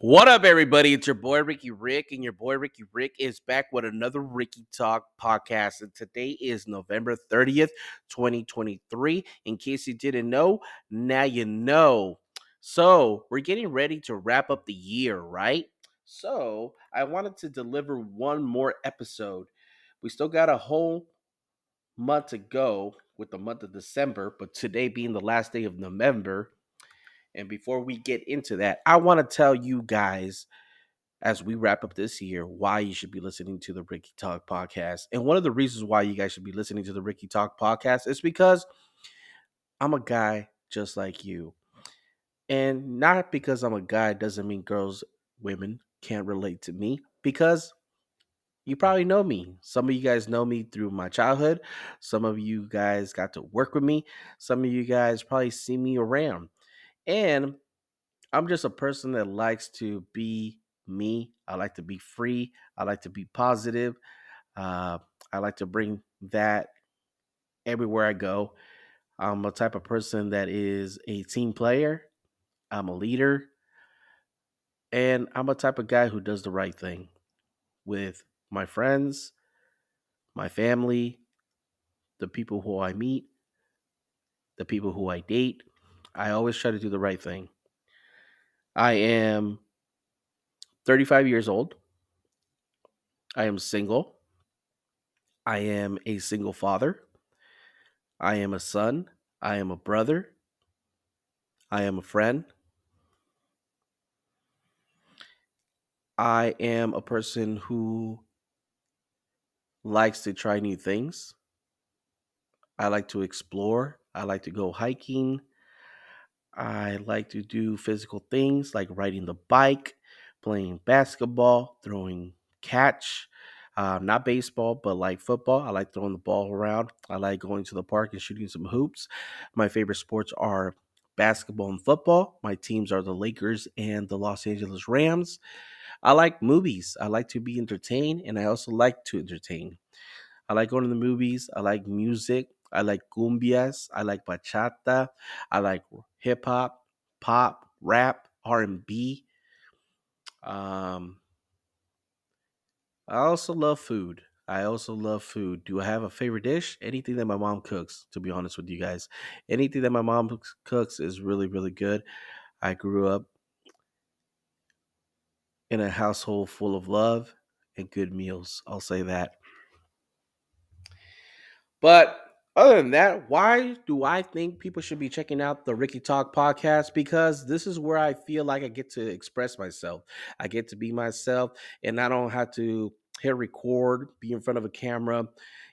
What up, everybody? It's your boy Ricky Rick, and your boy Ricky Rick is back with another Ricky Talk podcast. And today is November 30th, 2023. In case you didn't know, now you know. So, we're getting ready to wrap up the year, right? So, I wanted to deliver one more episode. We still got a whole month to go with the month of December, but today being the last day of November, and before we get into that, I want to tell you guys as we wrap up this year why you should be listening to the Ricky Talk podcast. And one of the reasons why you guys should be listening to the Ricky Talk podcast is because I'm a guy just like you. And not because I'm a guy doesn't mean girls, women can't relate to me because you probably know me. Some of you guys know me through my childhood. Some of you guys got to work with me. Some of you guys probably see me around. And I'm just a person that likes to be me. I like to be free. I like to be positive. Uh, I like to bring that everywhere I go. I'm a type of person that is a team player. I'm a leader. And I'm a type of guy who does the right thing with my friends, my family, the people who I meet, the people who I date. I always try to do the right thing. I am 35 years old. I am single. I am a single father. I am a son. I am a brother. I am a friend. I am a person who likes to try new things. I like to explore. I like to go hiking. I like to do physical things like riding the bike, playing basketball, throwing catch, uh, not baseball, but like football. I like throwing the ball around. I like going to the park and shooting some hoops. My favorite sports are basketball and football. My teams are the Lakers and the Los Angeles Rams. I like movies. I like to be entertained, and I also like to entertain. I like going to the movies. I like music. I like cumbias. I like bachata. I like hip hop, pop, rap, R and B. Um, I also love food. I also love food. Do I have a favorite dish? Anything that my mom cooks, to be honest with you guys. Anything that my mom cooks is really, really good. I grew up in a household full of love and good meals. I'll say that. But other than that, why do I think people should be checking out the Ricky Talk podcast? Because this is where I feel like I get to express myself. I get to be myself, and I don't have to hit record, be in front of a camera.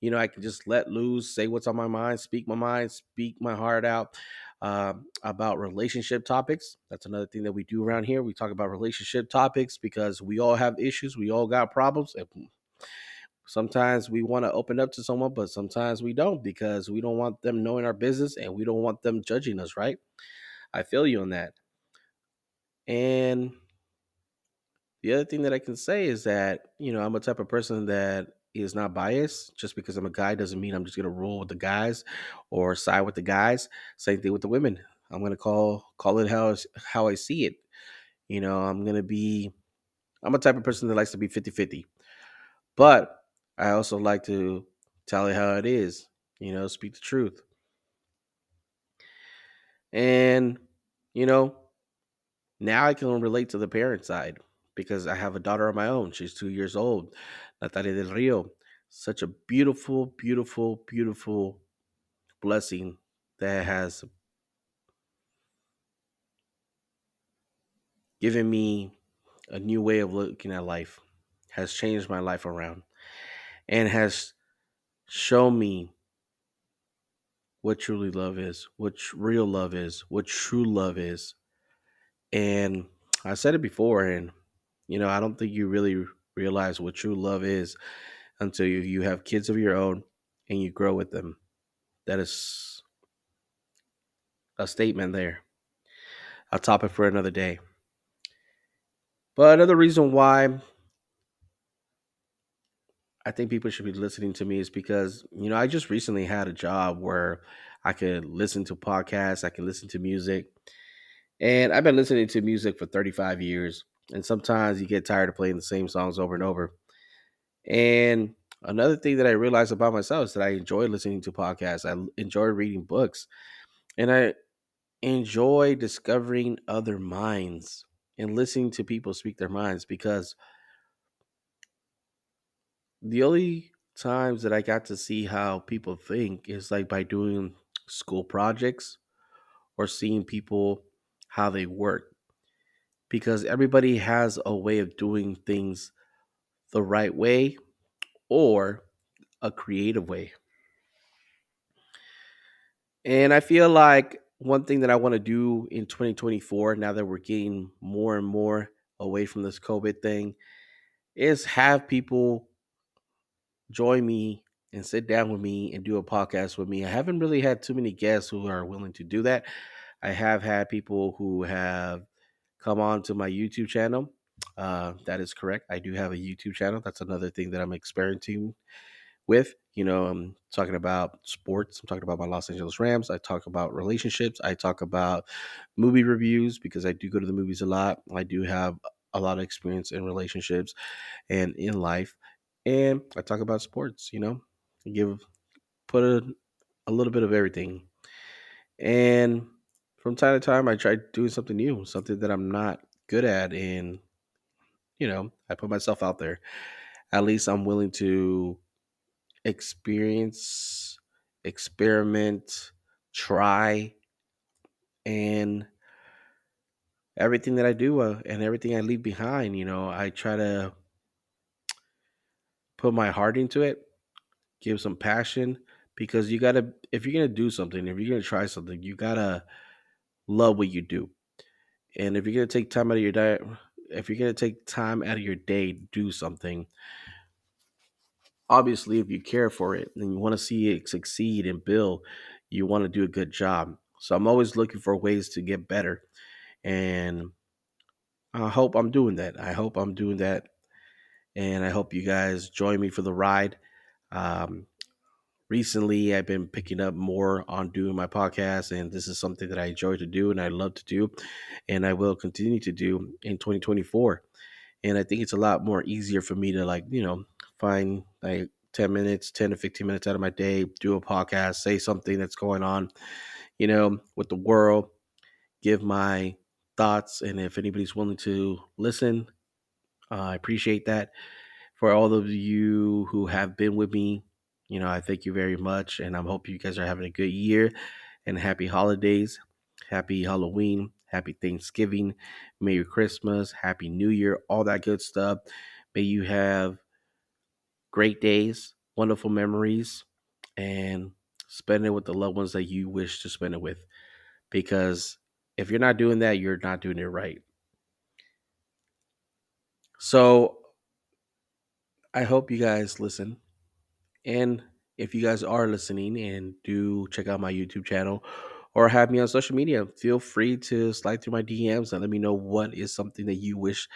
You know, I can just let loose, say what's on my mind, speak my mind, speak my heart out uh, about relationship topics. That's another thing that we do around here. We talk about relationship topics because we all have issues, we all got problems. And sometimes we want to open up to someone, but sometimes we don't because we don't want them knowing our business and we don't want them judging us, right? I feel you on that. And the other thing that I can say is that, you know, I'm a type of person that is not biased. Just because I'm a guy doesn't mean I'm just gonna rule with the guys or side with the guys. Same thing with the women. I'm gonna call call it how how I see it. You know, I'm gonna be I'm a type of person that likes to be 50-50. But I also like to tell it how it is, you know, speak the truth. And, you know, now I can relate to the parent side because I have a daughter of my own. She's two years old, Natalia del Rio. Such a beautiful, beautiful, beautiful blessing that has given me a new way of looking at life, has changed my life around and has shown me what truly love is, what real love is, what true love is. And I said it before, and you know, I don't think you really realize what true love is until you, you have kids of your own and you grow with them. That is a statement there. A topic for another day. But another reason why I think people should be listening to me is because, you know, I just recently had a job where I could listen to podcasts, I can listen to music. And I've been listening to music for 35 years. And sometimes you get tired of playing the same songs over and over. And another thing that I realized about myself is that I enjoy listening to podcasts. I enjoy reading books. And I enjoy discovering other minds and listening to people speak their minds because the only times that I got to see how people think is like by doing school projects or seeing people how they work because everybody has a way of doing things the right way or a creative way. And I feel like one thing that I want to do in 2024, now that we're getting more and more away from this COVID thing, is have people join me and sit down with me and do a podcast with me. I haven't really had too many guests who are willing to do that. I have had people who have come on to my YouTube channel. Uh, that is correct. I do have a YouTube channel. That's another thing that I'm experimenting with. You know, I'm talking about sports. I'm talking about my Los Angeles Rams. I talk about relationships. I talk about movie reviews because I do go to the movies a lot. I do have a lot of experience in relationships and in life. And I talk about sports, you know, I give put a, a little bit of everything. And from time to time I try doing something new, something that I'm not good at and you know, I put myself out there. At least I'm willing to experience, experiment, try, and everything that I do uh, and everything I leave behind, you know, I try to put my heart into it, give some passion because you got to if you're going to do something, if you're going to try something, you got to love what you do. And if you're going to take time out of your day, if you're going to take time out of your day do something, obviously if you care for it and you want to see it succeed and build you want to do a good job so i'm always looking for ways to get better and i hope i'm doing that i hope i'm doing that and i hope you guys join me for the ride. Um, recently i've been picking up more on doing my podcast and this is something that i enjoy to do and i love to do and i will continue to do in 2024 and i think it's a lot more easier for me to like you know find like 10 minutes 10 to 15 minutes out of my day do a podcast say something that's going on you know with the world give my thoughts and if anybody's willing to listen uh, i appreciate that for all of you who have been with me you know i thank you very much and i hope you guys are having a good year and happy holidays happy halloween happy thanksgiving merry christmas happy new year all that good stuff may you have great days, wonderful memories, and spend it with the loved ones that you wish to spend it with. Because if you're not doing that, you're not doing it right. So I hope you guys listen. And if you guys are listening and do check out my YouTube channel or have me on social media, feel free to slide through my DMs and let me know what is something that you wish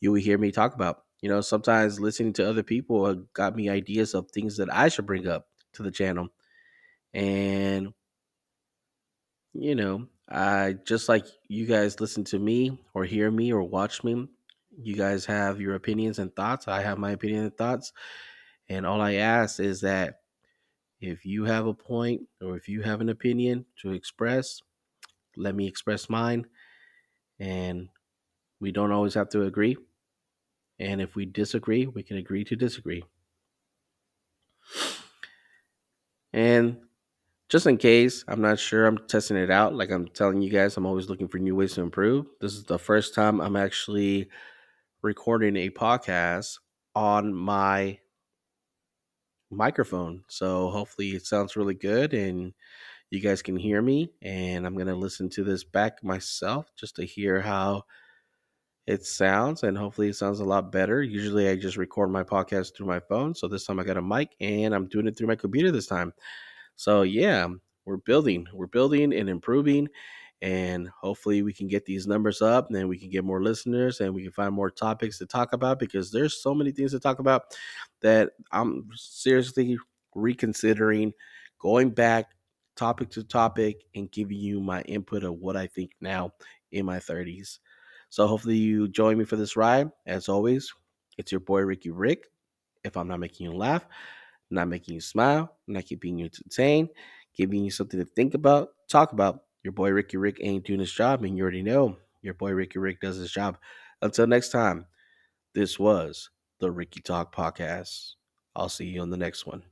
you would hear me talk about. You know, sometimes listening to other people got me ideas of things that I should bring up to the channel. And, you know, I just like you guys listen to me or hear me or watch me. You guys have your opinions and thoughts. I have my opinion and thoughts. And all I ask is that if you have a point or if you have an opinion to express, let me express mine. And we don't always have to agree. And if we disagree, we can agree to disagree. And just in case, I'm not sure, I'm testing it out. Like I'm telling you guys, I'm always looking for new ways to improve. This is the first time I'm actually recording a podcast on my microphone. So hopefully it sounds really good and you guys can hear me. And I'm going to listen to this back myself just to hear how it sounds and hopefully it sounds a lot better. Usually I just record my podcast through my phone. So this time I got a mic and I'm doing it through my computer this time. So yeah, we're building, we're building and improving. And hopefully we can get these numbers up and then we can get more listeners and we can find more topics to talk about because there's so many things to talk about that I'm seriously reconsidering going back topic to topic and giving you my input of what I think now in my 30s. So hopefully you join me for this ride. As always, it's your boy Ricky Rick. If I'm not making you laugh, not making you smile, not keeping you entertained, giving you something to think about, talk about, your boy Ricky Rick ain't doing his job, and you already know your boy Ricky Rick does his job. Until next time, this was the Ricky Talk Podcast. I'll see you on the next one.